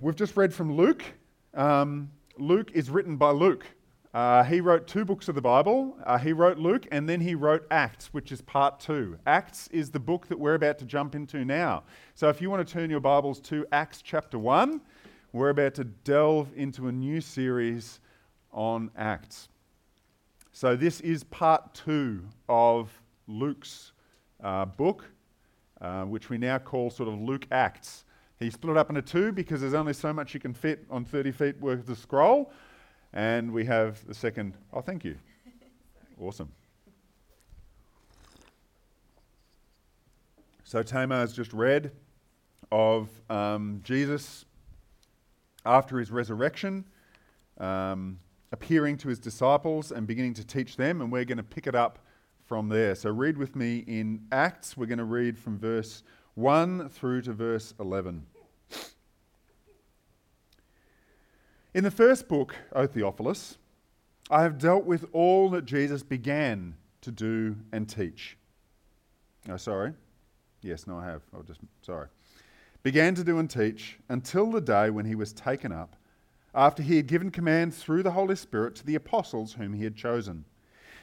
We've just read from Luke. Um, Luke is written by Luke. Uh, he wrote two books of the Bible. Uh, he wrote Luke and then he wrote Acts, which is part two. Acts is the book that we're about to jump into now. So if you want to turn your Bibles to Acts chapter 1, we're about to delve into a new series on Acts. So this is part two of Luke's uh, book, uh, which we now call sort of Luke Acts. He split it up into two because there's only so much you can fit on 30 feet worth of scroll. And we have the second. Oh, thank you. awesome. So Tamar has just read of um, Jesus after his resurrection, um, appearing to his disciples and beginning to teach them, and we're going to pick it up from there. So read with me in Acts. We're going to read from verse 1 through to verse 11. In the first book, O Theophilus, I have dealt with all that Jesus began to do and teach. Oh, sorry. Yes, no, I have. I'll just, sorry. Began to do and teach until the day when he was taken up, after he had given command through the Holy Spirit to the apostles whom he had chosen.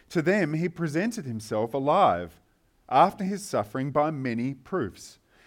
To them he presented himself alive after his suffering by many proofs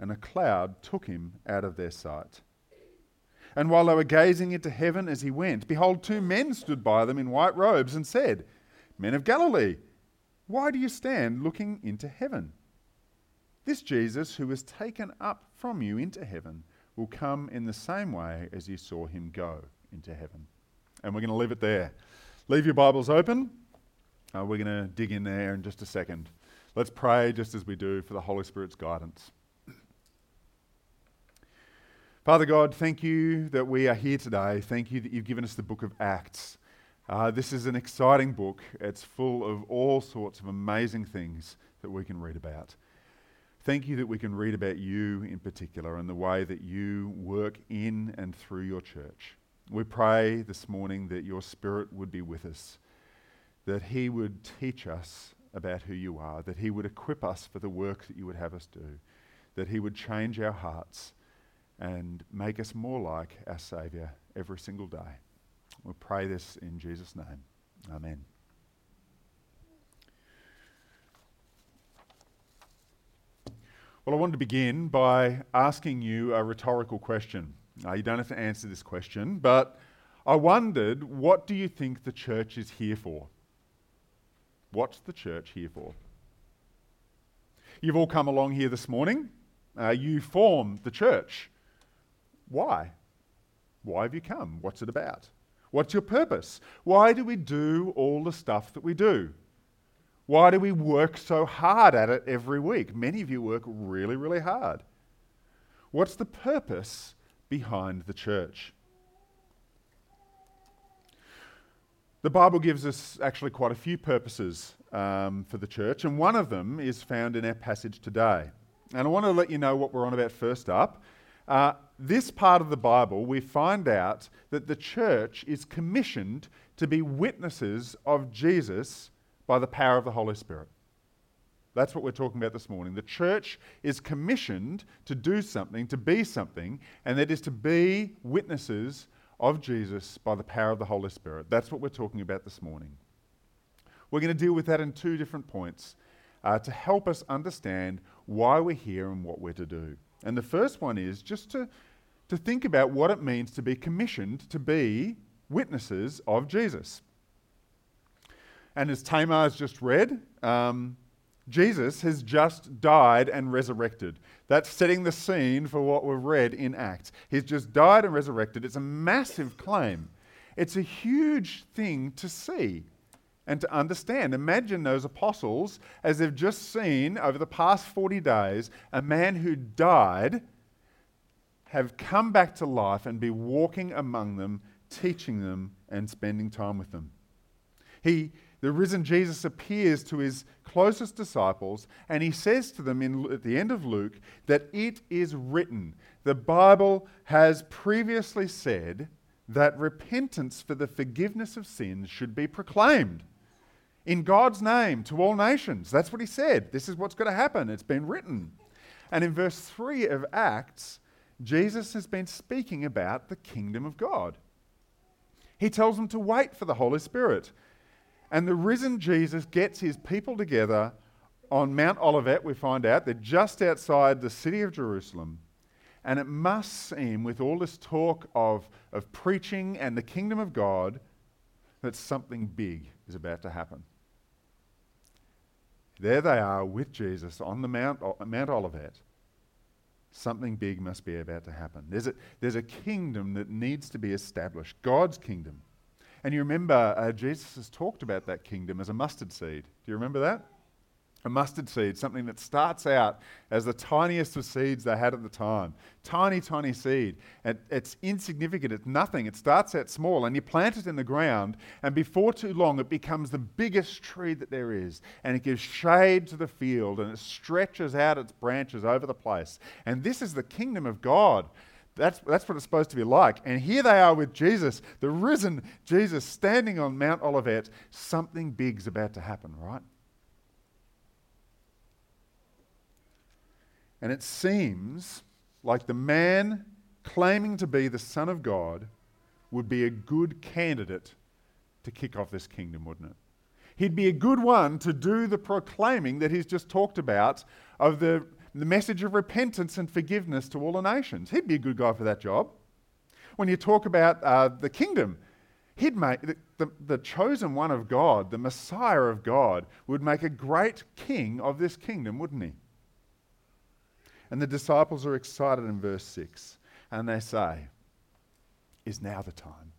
and a cloud took him out of their sight. And while they were gazing into heaven as he went, behold, two men stood by them in white robes and said, Men of Galilee, why do you stand looking into heaven? This Jesus, who was taken up from you into heaven, will come in the same way as you saw him go into heaven. And we're going to leave it there. Leave your Bibles open. Uh, we're going to dig in there in just a second. Let's pray just as we do for the Holy Spirit's guidance. Father God, thank you that we are here today. Thank you that you've given us the book of Acts. Uh, this is an exciting book. It's full of all sorts of amazing things that we can read about. Thank you that we can read about you in particular and the way that you work in and through your church. We pray this morning that your Spirit would be with us, that He would teach us about who you are, that He would equip us for the work that you would have us do, that He would change our hearts and make us more like our Saviour every single day. We pray this in Jesus' name. Amen. Well, I wanted to begin by asking you a rhetorical question. Uh, you don't have to answer this question, but I wondered what do you think the church is here for? What's the church here for? You've all come along here this morning. Uh, you form the church. Why? Why have you come? What's it about? What's your purpose? Why do we do all the stuff that we do? Why do we work so hard at it every week? Many of you work really, really hard. What's the purpose behind the church? The Bible gives us actually quite a few purposes um, for the church, and one of them is found in our passage today. And I want to let you know what we're on about first up. Uh, this part of the Bible, we find out that the church is commissioned to be witnesses of Jesus by the power of the Holy Spirit. That's what we're talking about this morning. The church is commissioned to do something, to be something, and that is to be witnesses of Jesus by the power of the Holy Spirit. That's what we're talking about this morning. We're going to deal with that in two different points uh, to help us understand why we're here and what we're to do. And the first one is just to, to think about what it means to be commissioned to be witnesses of Jesus. And as Tamar has just read, um, Jesus has just died and resurrected. That's setting the scene for what we've read in Acts. He's just died and resurrected. It's a massive claim. It's a huge thing to see and to understand. Imagine those apostles as they've just seen over the past 40 days a man who died have come back to life and be walking among them, teaching them and spending time with them. He, the risen Jesus appears to his closest disciples and he says to them in, at the end of Luke that it is written. The Bible has previously said that repentance for the forgiveness of sins should be proclaimed in God's name to all nations. That's what he said. This is what's going to happen. It's been written. And in verse 3 of Acts, Jesus has been speaking about the kingdom of God. He tells them to wait for the Holy Spirit. And the risen Jesus gets his people together on Mount Olivet, we find out. They're just outside the city of Jerusalem. And it must seem, with all this talk of, of preaching and the kingdom of God, that something big is about to happen. There they are with Jesus on the Mount, Mount Olivet something big must be about to happen. There's a, there's a kingdom that needs to be established, God's kingdom. And you remember uh, Jesus has talked about that kingdom as a mustard seed. Do you remember that? A mustard seed, something that starts out as the tiniest of seeds they had at the time. Tiny, tiny seed. And it's insignificant, it's nothing. It starts out small, and you plant it in the ground, and before too long, it becomes the biggest tree that there is. And it gives shade to the field, and it stretches out its branches over the place. And this is the kingdom of God. That's, that's what it's supposed to be like. And here they are with Jesus, the risen Jesus, standing on Mount Olivet. Something big's about to happen, right? And it seems like the man claiming to be the Son of God would be a good candidate to kick off this kingdom, wouldn't it? He'd be a good one to do the proclaiming that he's just talked about of the, the message of repentance and forgiveness to all the nations. He'd be a good guy for that job. When you talk about uh, the kingdom, he'd make the, the, the chosen one of God, the Messiah of God, would make a great king of this kingdom, wouldn't he? And the disciples are excited in verse 6. And they say, Is now the time.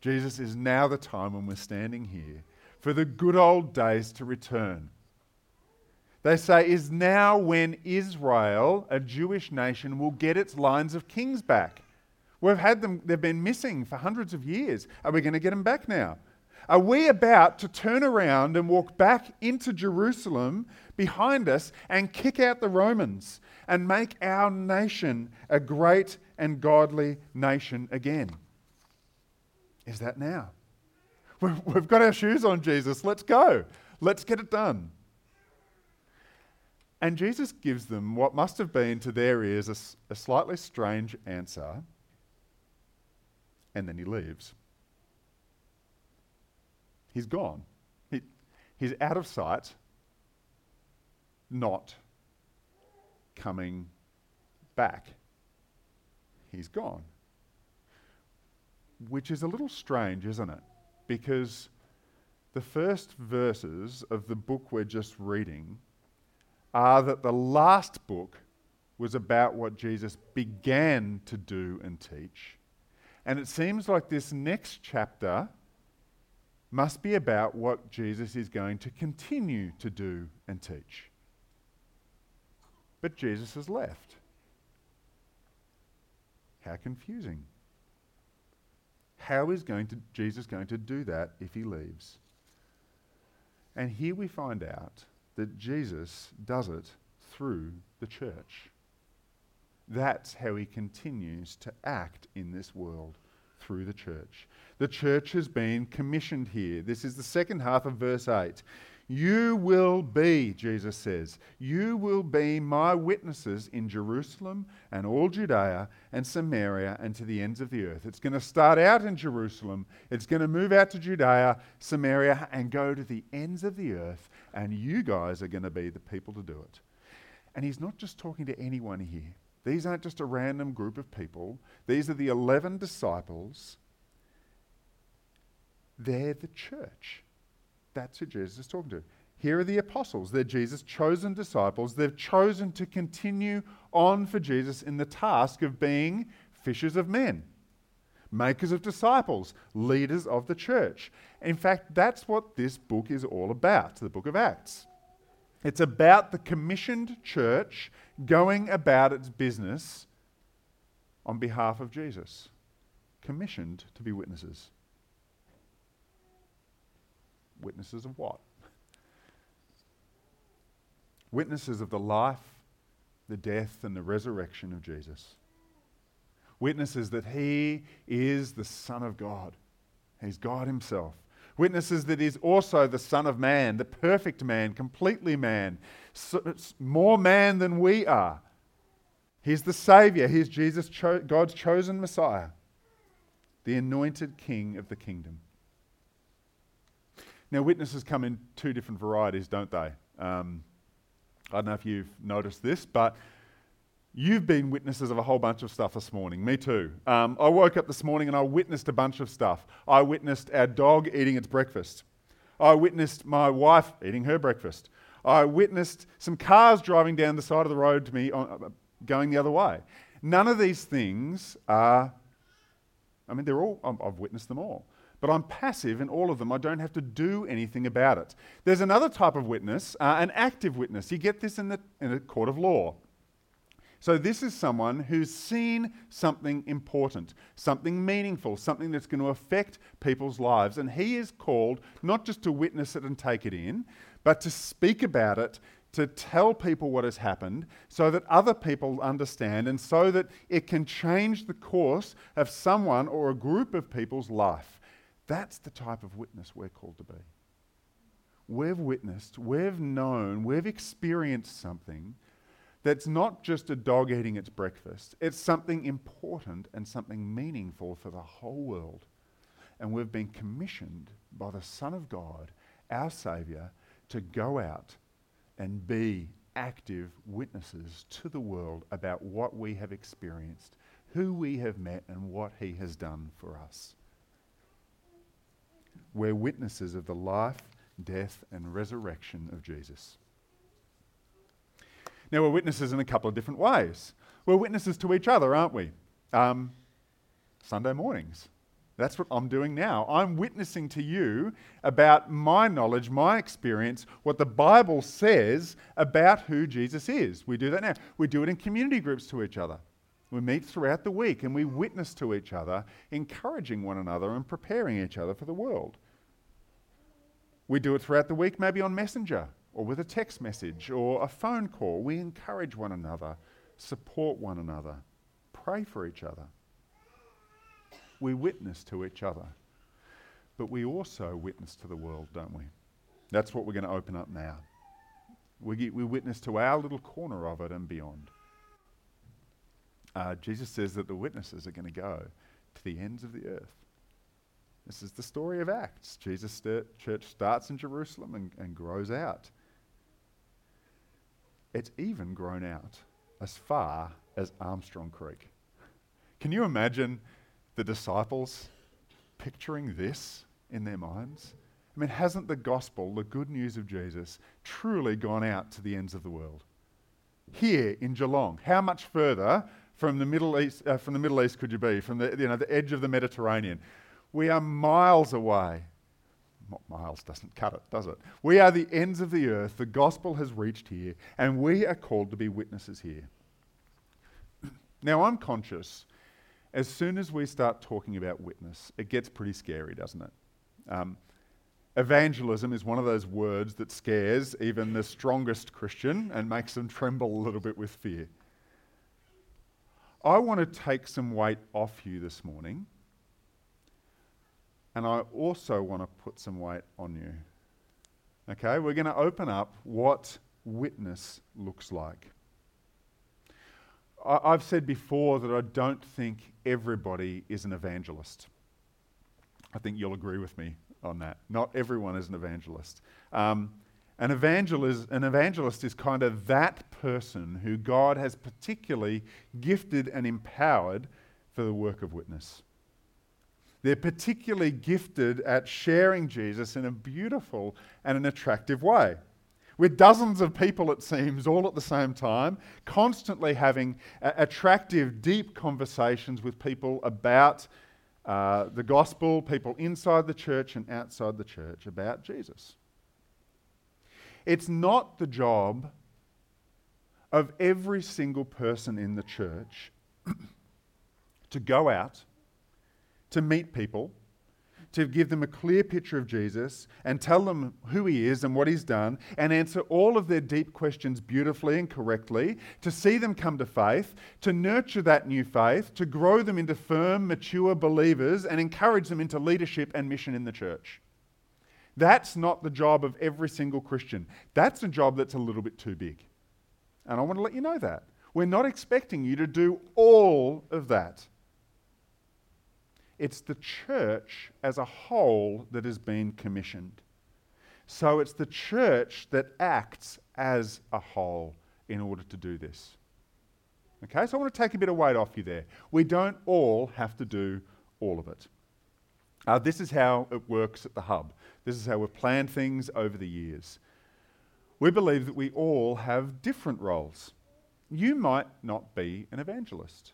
Jesus is now the time when we're standing here for the good old days to return. They say, Is now when Israel, a Jewish nation, will get its lines of kings back. We've had them, they've been missing for hundreds of years. Are we going to get them back now? Are we about to turn around and walk back into Jerusalem behind us and kick out the Romans and make our nation a great and godly nation again? Is that now? We've got our shoes on, Jesus. Let's go. Let's get it done. And Jesus gives them what must have been to their ears a, a slightly strange answer, and then he leaves. He's gone. He, he's out of sight, not coming back. He's gone. Which is a little strange, isn't it? Because the first verses of the book we're just reading are that the last book was about what Jesus began to do and teach. And it seems like this next chapter must be about what Jesus is going to continue to do and teach. But Jesus has left. How confusing. How is going to, Jesus going to do that if he leaves? And here we find out that Jesus does it through the church. That's how he continues to act in this world through the church. The church has been commissioned here. This is the second half of verse 8. You will be, Jesus says, you will be my witnesses in Jerusalem and all Judea and Samaria and to the ends of the earth. It's going to start out in Jerusalem, it's going to move out to Judea, Samaria, and go to the ends of the earth, and you guys are going to be the people to do it. And he's not just talking to anyone here. These aren't just a random group of people, these are the 11 disciples. They're the church. That's who Jesus is talking to. Here are the apostles. They're Jesus' chosen disciples. They've chosen to continue on for Jesus in the task of being fishers of men, makers of disciples, leaders of the church. In fact, that's what this book is all about, the book of Acts. It's about the commissioned church going about its business on behalf of Jesus, commissioned to be witnesses. Witnesses of what? Witnesses of the life, the death, and the resurrection of Jesus. Witnesses that he is the Son of God. He's God Himself. Witnesses that He's also the Son of Man, the perfect man, completely man, so, more man than we are. He's the Savior. He's Jesus, cho- God's chosen Messiah, the anointed King of the kingdom. Now, witnesses come in two different varieties, don't they? Um, I don't know if you've noticed this, but you've been witnesses of a whole bunch of stuff this morning. Me too. Um, I woke up this morning and I witnessed a bunch of stuff. I witnessed our dog eating its breakfast. I witnessed my wife eating her breakfast. I witnessed some cars driving down the side of the road to me on, uh, going the other way. None of these things are, I mean, they're all, I've witnessed them all but I'm passive in all of them. I don't have to do anything about it. There's another type of witness, uh, an active witness. You get this in, the, in a court of law. So, this is someone who's seen something important, something meaningful, something that's going to affect people's lives. And he is called not just to witness it and take it in, but to speak about it, to tell people what has happened so that other people understand and so that it can change the course of someone or a group of people's life. That's the type of witness we're called to be. We've witnessed, we've known, we've experienced something that's not just a dog eating its breakfast, it's something important and something meaningful for the whole world. And we've been commissioned by the Son of God, our Saviour, to go out and be active witnesses to the world about what we have experienced, who we have met, and what He has done for us. We're witnesses of the life, death, and resurrection of Jesus. Now, we're witnesses in a couple of different ways. We're witnesses to each other, aren't we? Um, Sunday mornings. That's what I'm doing now. I'm witnessing to you about my knowledge, my experience, what the Bible says about who Jesus is. We do that now. We do it in community groups to each other. We meet throughout the week and we witness to each other, encouraging one another and preparing each other for the world. We do it throughout the week, maybe on Messenger or with a text message or a phone call. We encourage one another, support one another, pray for each other. We witness to each other. But we also witness to the world, don't we? That's what we're going to open up now. We, we witness to our little corner of it and beyond. Uh, Jesus says that the witnesses are going to go to the ends of the earth. This is the story of Acts. Jesus' st- church starts in Jerusalem and, and grows out. It's even grown out as far as Armstrong Creek. Can you imagine the disciples picturing this in their minds? I mean, hasn't the gospel, the good news of Jesus, truly gone out to the ends of the world? Here in Geelong, how much further from the Middle East, uh, from the Middle East could you be? From the, you know, the edge of the Mediterranean. We are miles away. Miles doesn't cut it, does it? We are the ends of the earth. The gospel has reached here, and we are called to be witnesses here. now, I'm conscious, as soon as we start talking about witness, it gets pretty scary, doesn't it? Um, evangelism is one of those words that scares even the strongest Christian and makes them tremble a little bit with fear. I want to take some weight off you this morning and I also want to put some weight on you. Okay, we're going to open up what witness looks like. I, have said before that I don't think everybody is an evangelist. I think you'll agree with me on that. Not everyone is an evangelist. Um, An evangelist, an evangelist is kind of that person who God has particularly gifted and empowered for the work of witness. They're particularly gifted at sharing Jesus in a beautiful and an attractive way. With dozens of people, it seems, all at the same time, constantly having attractive, deep conversations with people about uh, the gospel, people inside the church and outside the church about Jesus. It's not the job of every single person in the church to go out, to meet people, to give them a clear picture of Jesus and tell them who he is and what he's done and answer all of their deep questions beautifully and correctly, to see them come to faith, to nurture that new faith, to grow them into firm, mature believers and encourage them into leadership and mission in the church. That's not the job of every single Christian. That's a job that's a little bit too big. And I want to let you know that. We're not expecting you to do all of that. It's the church as a whole that has been commissioned. So it's the church that acts as a whole in order to do this. Okay, so I want to take a bit of weight off you there. We don't all have to do all of it. Uh, this is how it works at the hub. This is how we've planned things over the years. We believe that we all have different roles. You might not be an evangelist,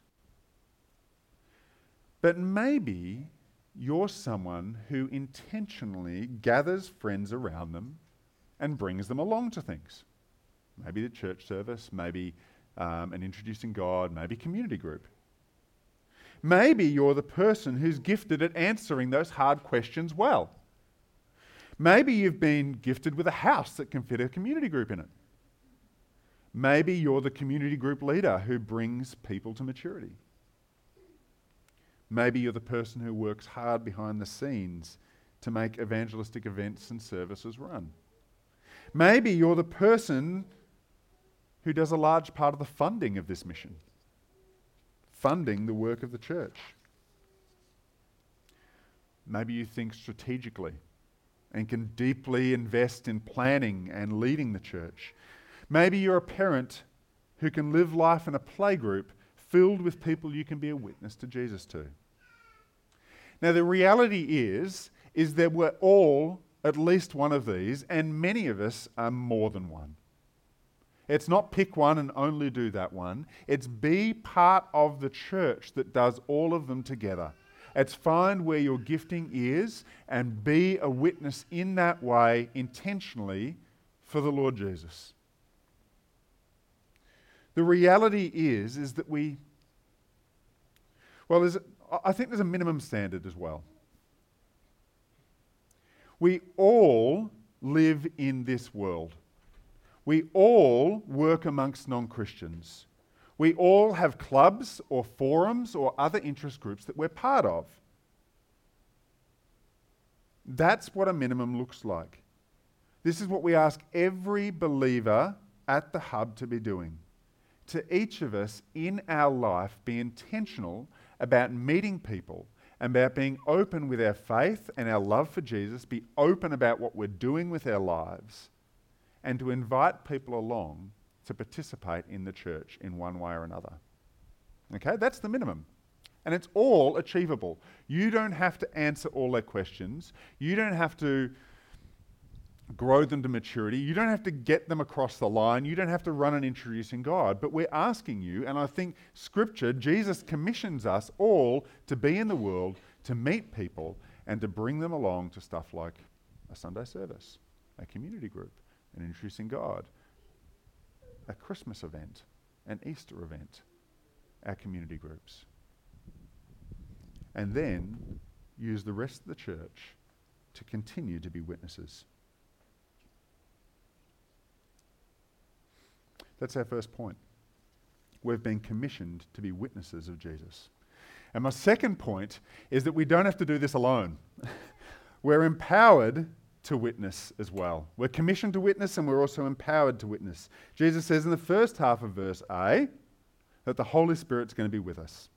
but maybe you're someone who intentionally gathers friends around them and brings them along to things. Maybe the church service, maybe um, an introducing God, maybe community group. Maybe you're the person who's gifted at answering those hard questions well. Maybe you've been gifted with a house that can fit a community group in it. Maybe you're the community group leader who brings people to maturity. Maybe you're the person who works hard behind the scenes to make evangelistic events and services run. Maybe you're the person who does a large part of the funding of this mission funding the work of the church. Maybe you think strategically and can deeply invest in planning and leading the church. Maybe you're a parent who can live life in a playgroup filled with people you can be a witness to Jesus to. Now the reality is is that we're all at least one of these and many of us are more than one. It's not pick one and only do that one. It's be part of the church that does all of them together. It's find where your gifting is and be a witness in that way intentionally for the Lord Jesus. The reality is is that we well I think there's a minimum standard as well. We all live in this world. We all work amongst non Christians. We all have clubs or forums or other interest groups that we're part of. That's what a minimum looks like. This is what we ask every believer at the hub to be doing. To each of us in our life, be intentional about meeting people about being open with our faith and our love for Jesus, be open about what we're doing with our lives and to invite people along to participate in the church in one way or another. Okay, that's the minimum. And it's all achievable. You don't have to answer all their questions. You don't have to grow them to maturity. You don't have to get them across the line. You don't have to run an introducing God. But we're asking you, and I think Scripture, Jesus commissions us all to be in the world, to meet people, and to bring them along to stuff like a Sunday service, a community group, an introducing God, a Christmas event, an Easter event, our community groups. And then use the rest of the church to continue to be witnesses. That's our first point. We've been commissioned to be witnesses of Jesus. And my second point is that we don't have to do this alone. We're empowered to witness as well. We're commissioned to witness and we're also empowered to witness. Jesus says in the first half of verse A that the Holy Spirit's going to be with us.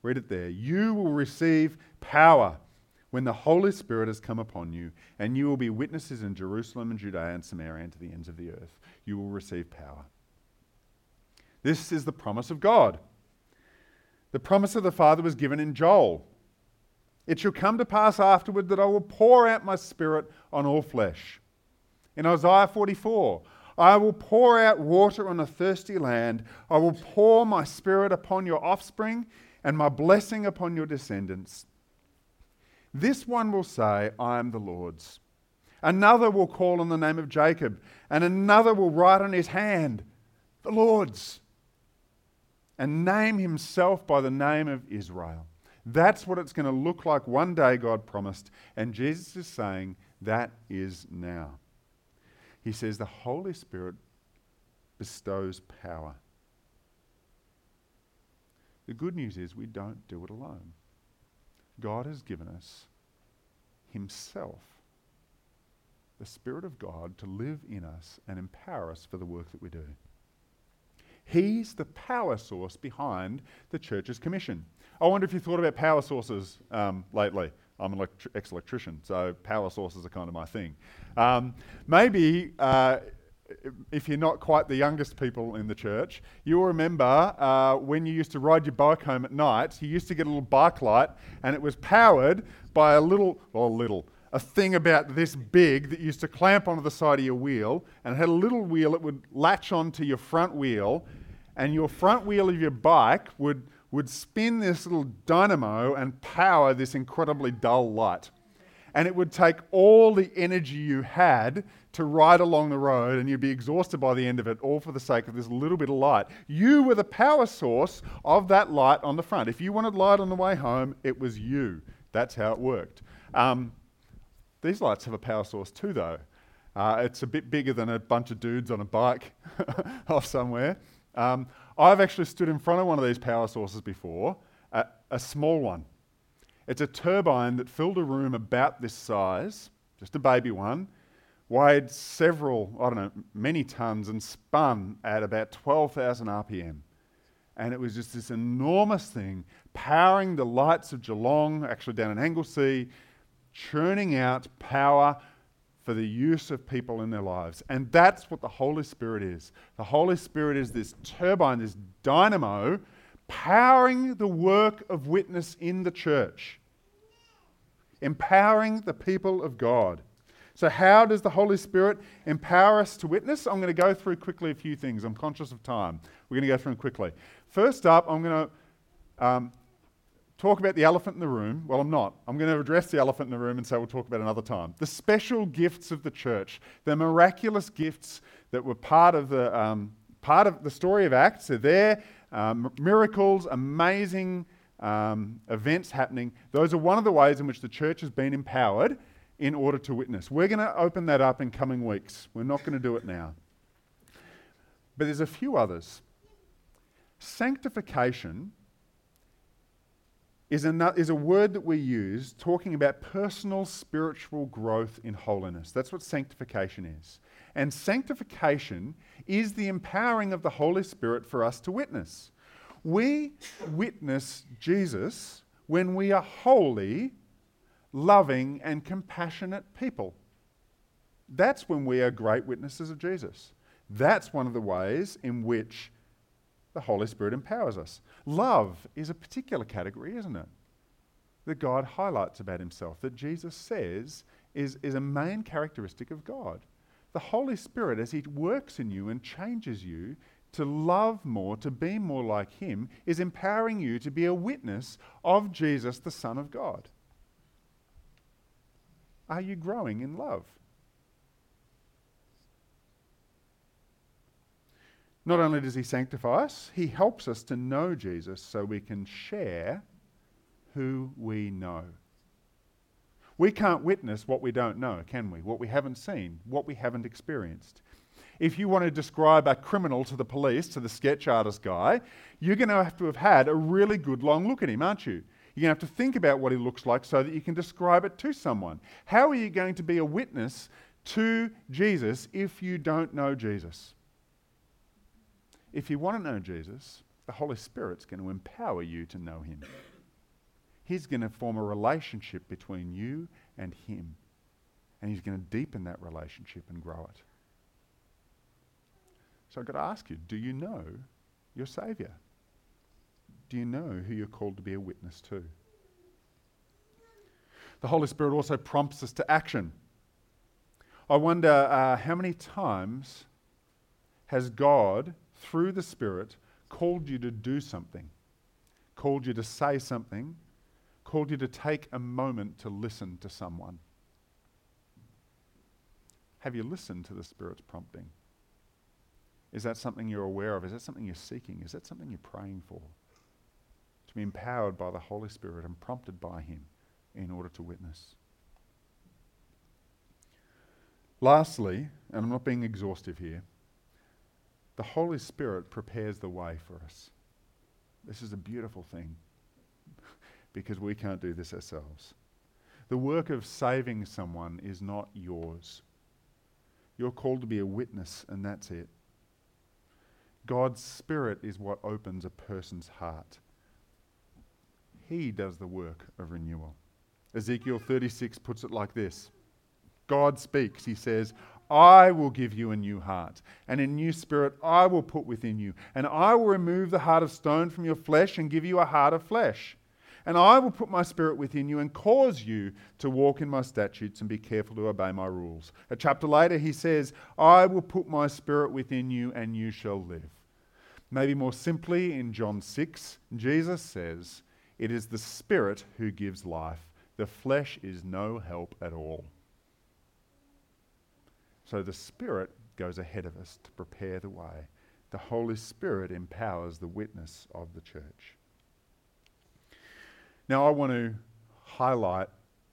Read it there. You will receive power when the Holy Spirit has come upon you, and you will be witnesses in Jerusalem and Judea and Samaria and to the ends of the earth. You will receive power. This is the promise of God. The promise of the Father was given in Joel. It shall come to pass afterward that I will pour out my spirit on all flesh. In Isaiah 44, I will pour out water on a thirsty land. I will pour my spirit upon your offspring and my blessing upon your descendants. This one will say, I am the Lord's. Another will call on the name of Jacob, and another will write on his hand, the Lord's, and name himself by the name of Israel. That's what it's going to look like one day, God promised. And Jesus is saying, that is now. He says the Holy Spirit bestows power. The good news is we don't do it alone. God has given us Himself, the Spirit of God, to live in us and empower us for the work that we do. He's the power source behind the church's commission. I wonder if you thought about power sources um, lately. I'm an electri- ex electrician, so power sources are kind of my thing. Um, maybe uh, if you're not quite the youngest people in the church, you'll remember uh, when you used to ride your bike home at night, you used to get a little bike light, and it was powered by a little, well, a little, a thing about this big that used to clamp onto the side of your wheel, and it had a little wheel that would latch onto your front wheel, and your front wheel of your bike would, would spin this little dynamo and power this incredibly dull light and it would take all the energy you had to ride along the road, and you'd be exhausted by the end of it, all for the sake of this little bit of light. You were the power source of that light on the front. If you wanted light on the way home, it was you. That's how it worked. Um, these lights have a power source too, though. Uh, it's a bit bigger than a bunch of dudes on a bike off somewhere. Um, I've actually stood in front of one of these power sources before, a, a small one. It's a turbine that filled a room about this size, just a baby one, weighed several, I don't know, many tons and spun at about 12,000 RPM. And it was just this enormous thing powering the lights of Geelong, actually down in Anglesea, churning out power for the use of people in their lives. And that's what the Holy Spirit is. The Holy Spirit is this turbine, this dynamo powering the work of witness in the church, empowering the people of God. So, how does the Holy Spirit empower us to witness? I'm going to go through quickly a few things. I'm conscious of time. We're going to go through them quickly. First up, I'm going to um, talk about the elephant in the room. Well, I'm not. I'm going to address the elephant in the room and say we'll talk about another time. The special gifts of the church, the miraculous gifts that were part of the, um, part of the story of Acts, are there um, miracles, amazing um, events happening. Those are one of the ways in which the church has been empowered in order to witness. We're going to open that up in coming weeks. We're not going to do it now. But there's a few others. Sanctification is is a word that we use talking about personal spiritual growth in holiness. That's what sanctification is. And sanctification is the empowering of the Holy Spirit for us to witness. We witness Jesus when we are holy, loving, and compassionate people. That's when we are great witnesses of Jesus. That's one of the ways in which the Holy Spirit empowers us. Love is a particular category, isn't it? That God highlights about himself, that Jesus says is, is a main characteristic of God the Holy Spirit, as He works in you and changes you to love more, to be more like Him, is empowering you to be a witness of Jesus, the Son of God. Are you growing in love? Not only does He sanctify us, He helps us to know Jesus so we can share who we know. We can't witness what we don't know, can we? What we haven't seen, what we haven't experienced. If you want to describe a criminal to the police, to the sketch artist guy, you're going to have to have had a really good long look at him, aren't you? You're going to have to think about what he looks like so that you can describe it to someone. How are you going to be a witness to Jesus if you don't know Jesus? If you want to know Jesus, the Holy Spirit's going to empower you to know him. He's going to form a relationship between you and Him. And He's going to deepen that relationship and grow it. So I've got to ask you do you know your Saviour? Do you know who you're called to be a witness to? The Holy Spirit also prompts us to action. I wonder uh, how many times has God, through the Spirit, called you to do something, called you to say something, called you to take a moment to listen to someone? Have you listened to the Spirit's prompting? Is that something you're aware of? Is that something you're seeking? Is that something you're praying for? To be empowered by the Holy Spirit and prompted by Him in order to witness. Lastly, and I'm not being exhaustive here, the Holy Spirit prepares the way for us. This is a beautiful thing because we can't do this ourselves. The work of saving someone is not yours. You're called to be a witness, and that's it. God's Spirit is what opens a person's heart. He does the work of renewal. Ezekiel 36 puts it like this God speaks. He says, I will give you a new heart, and a new spirit I will put within you. And I will remove the heart of stone from your flesh and give you a heart of flesh. And I will put my spirit within you and cause you to walk in my statutes and be careful to obey my rules. A chapter later, he says, I will put my spirit within you and you shall live. Maybe more simply, in John 6, Jesus says, It is the spirit who gives life, the flesh is no help at all. So the Spirit goes ahead of us to prepare the way. The Holy Spirit empowers the witness of the church. Now, I want to highlight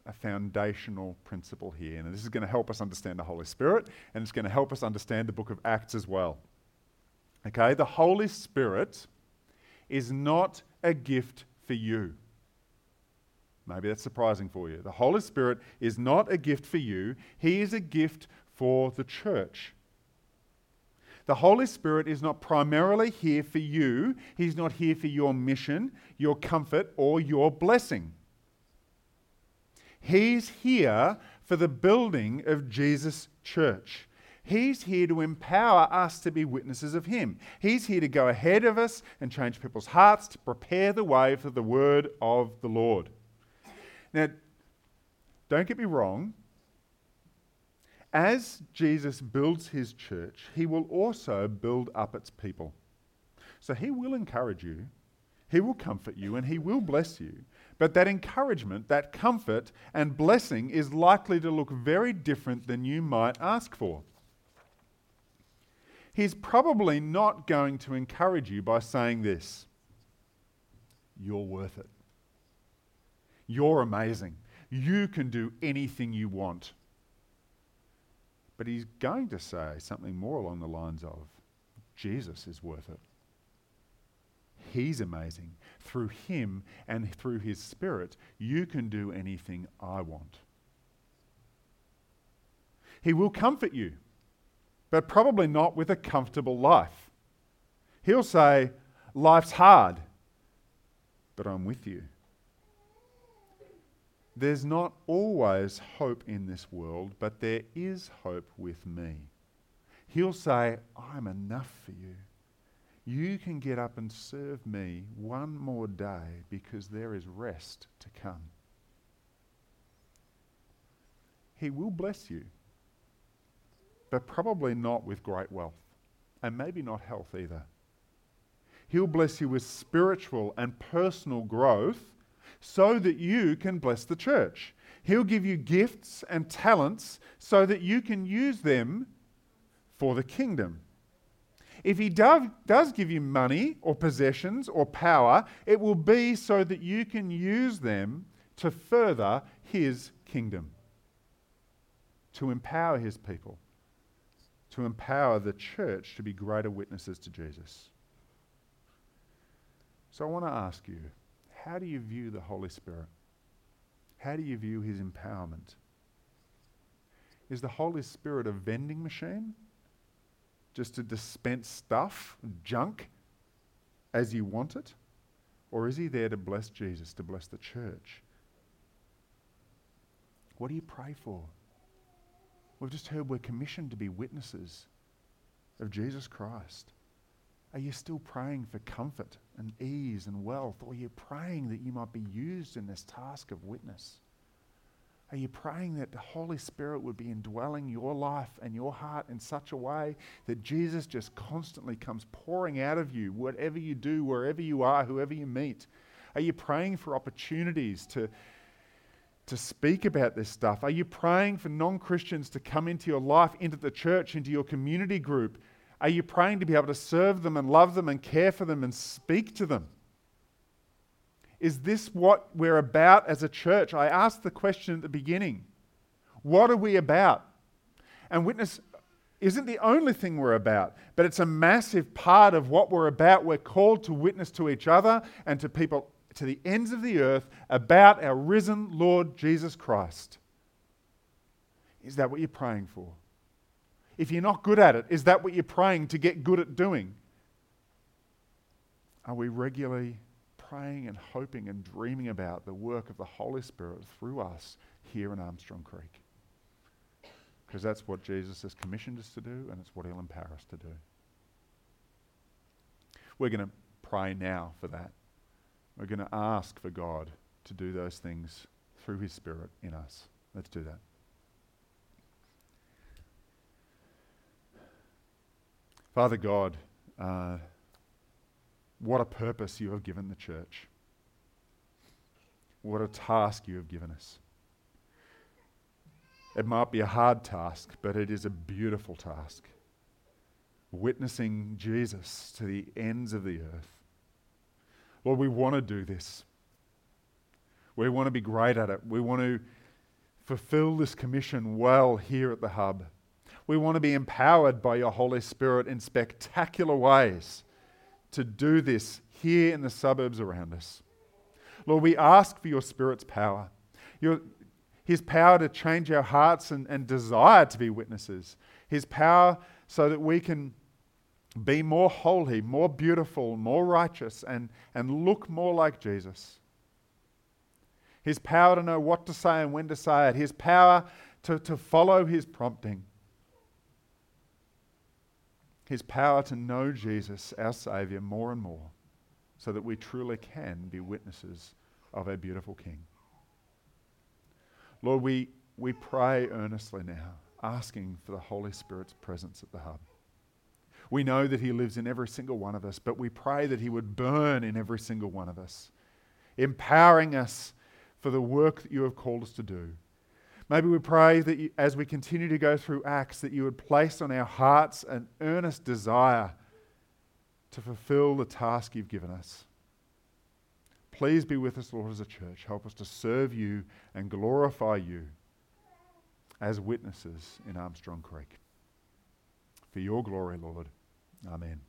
a foundational principle here, and this is going to help us understand the Holy Spirit, and it's going to help us understand the book of Acts as well. Okay, the Holy Spirit is not a gift for you. Maybe that's surprising for you. The Holy Spirit is not a gift for you, He is a gift for the church. The Holy Spirit is not primarily here for you, He's not here for your mission, your comfort, or your blessing. He's here for the building of Jesus' church. He's here to empower us to be witnesses of Him. He's here to go ahead of us and change people's hearts to prepare the way for the word of the Lord. Now, don't get me wrong, as Jesus builds his church, he will also build up its people. So he will encourage you, he will comfort you, and he will bless you. But that encouragement, that comfort and blessing is likely to look very different than you might ask for. He's probably not going to encourage you by saying this You're worth it. You're amazing. You can do anything you want. But he's going to say something more along the lines of Jesus is worth it. He's amazing. Through him and through his spirit, you can do anything I want. He will comfort you, but probably not with a comfortable life. He'll say, Life's hard, but I'm with you. There's not always hope in this world, but there is hope with me. He'll say, I'm enough for you. You can get up and serve me one more day because there is rest to come. He will bless you, but probably not with great wealth, and maybe not health either. He'll bless you with spiritual and personal growth so that you can bless the church. He'll give you gifts and talents so that you can use them for the kingdom. If he do, does give you money or possessions or power, it will be so that you can use them to further his kingdom, to empower his people, to empower the church to be greater witnesses to Jesus. So I want to ask you how do you view the Holy Spirit? How do you view his empowerment? Is the Holy Spirit a vending machine? Just to dispense stuff, junk, as you want it? Or is he there to bless Jesus, to bless the church? What do you pray for? We've just heard we're commissioned to be witnesses of Jesus Christ. Are you still praying for comfort and ease and wealth? Or are you praying that you might be used in this task of witness? Are you praying that the Holy Spirit would be indwelling your life and your heart in such a way that Jesus just constantly comes pouring out of you, whatever you do, wherever you are, whoever you meet? Are you praying for opportunities to, to speak about this stuff? Are you praying for non Christians to come into your life, into the church, into your community group? Are you praying to be able to serve them and love them and care for them and speak to them? Is this what we're about as a church? I asked the question at the beginning What are we about? And witness isn't the only thing we're about, but it's a massive part of what we're about. We're called to witness to each other and to people to the ends of the earth about our risen Lord Jesus Christ. Is that what you're praying for? If you're not good at it, is that what you're praying to get good at doing? Are we regularly praying and hoping and dreaming about the work of the Holy Spirit through us here in Armstrong Creek. Because that's what Jesus has commissioned us to do, and it's what He'll empower us to do. We're going to pray now for that. We're going to ask for God to do those things through His Spirit in us. Let's do that. Father God, uh, what a purpose you have given the church. What a task you have given us. It might be a hard task, but it is a beautiful task. Witnessing Jesus to the ends of the earth. Lord, we want to do this. We want to be great at it. We want to fulfill this commission well here at the Hub. We want to be empowered by your Holy Spirit in spectacular ways to do this here in the suburbs around us. Lord, we ask for your Spirit's power, your, His power to change our hearts and, and desire to be witnesses, His power so that we can be more holy, more beautiful, more righteous, and, and look more like Jesus. His power to know what to say and when to say it, His power to, to follow His prompting his power to know Jesus, our Saviour, more and more, so that we truly can be witnesses of our beautiful King. Lord, we, we pray earnestly now, asking for the Holy Spirit's presence at the hub. We know that He lives in every single one of us, but we pray that He would burn in every single one of us, empowering us for the work that you have called us to do. Maybe we pray that you, as we continue to go through Acts, that you would place on our hearts an earnest desire to fulfill the task you've given us. Please be with us, Lord, as a church. Help us to serve you and glorify you as witnesses in Armstrong Creek. For your glory, Lord. Amen.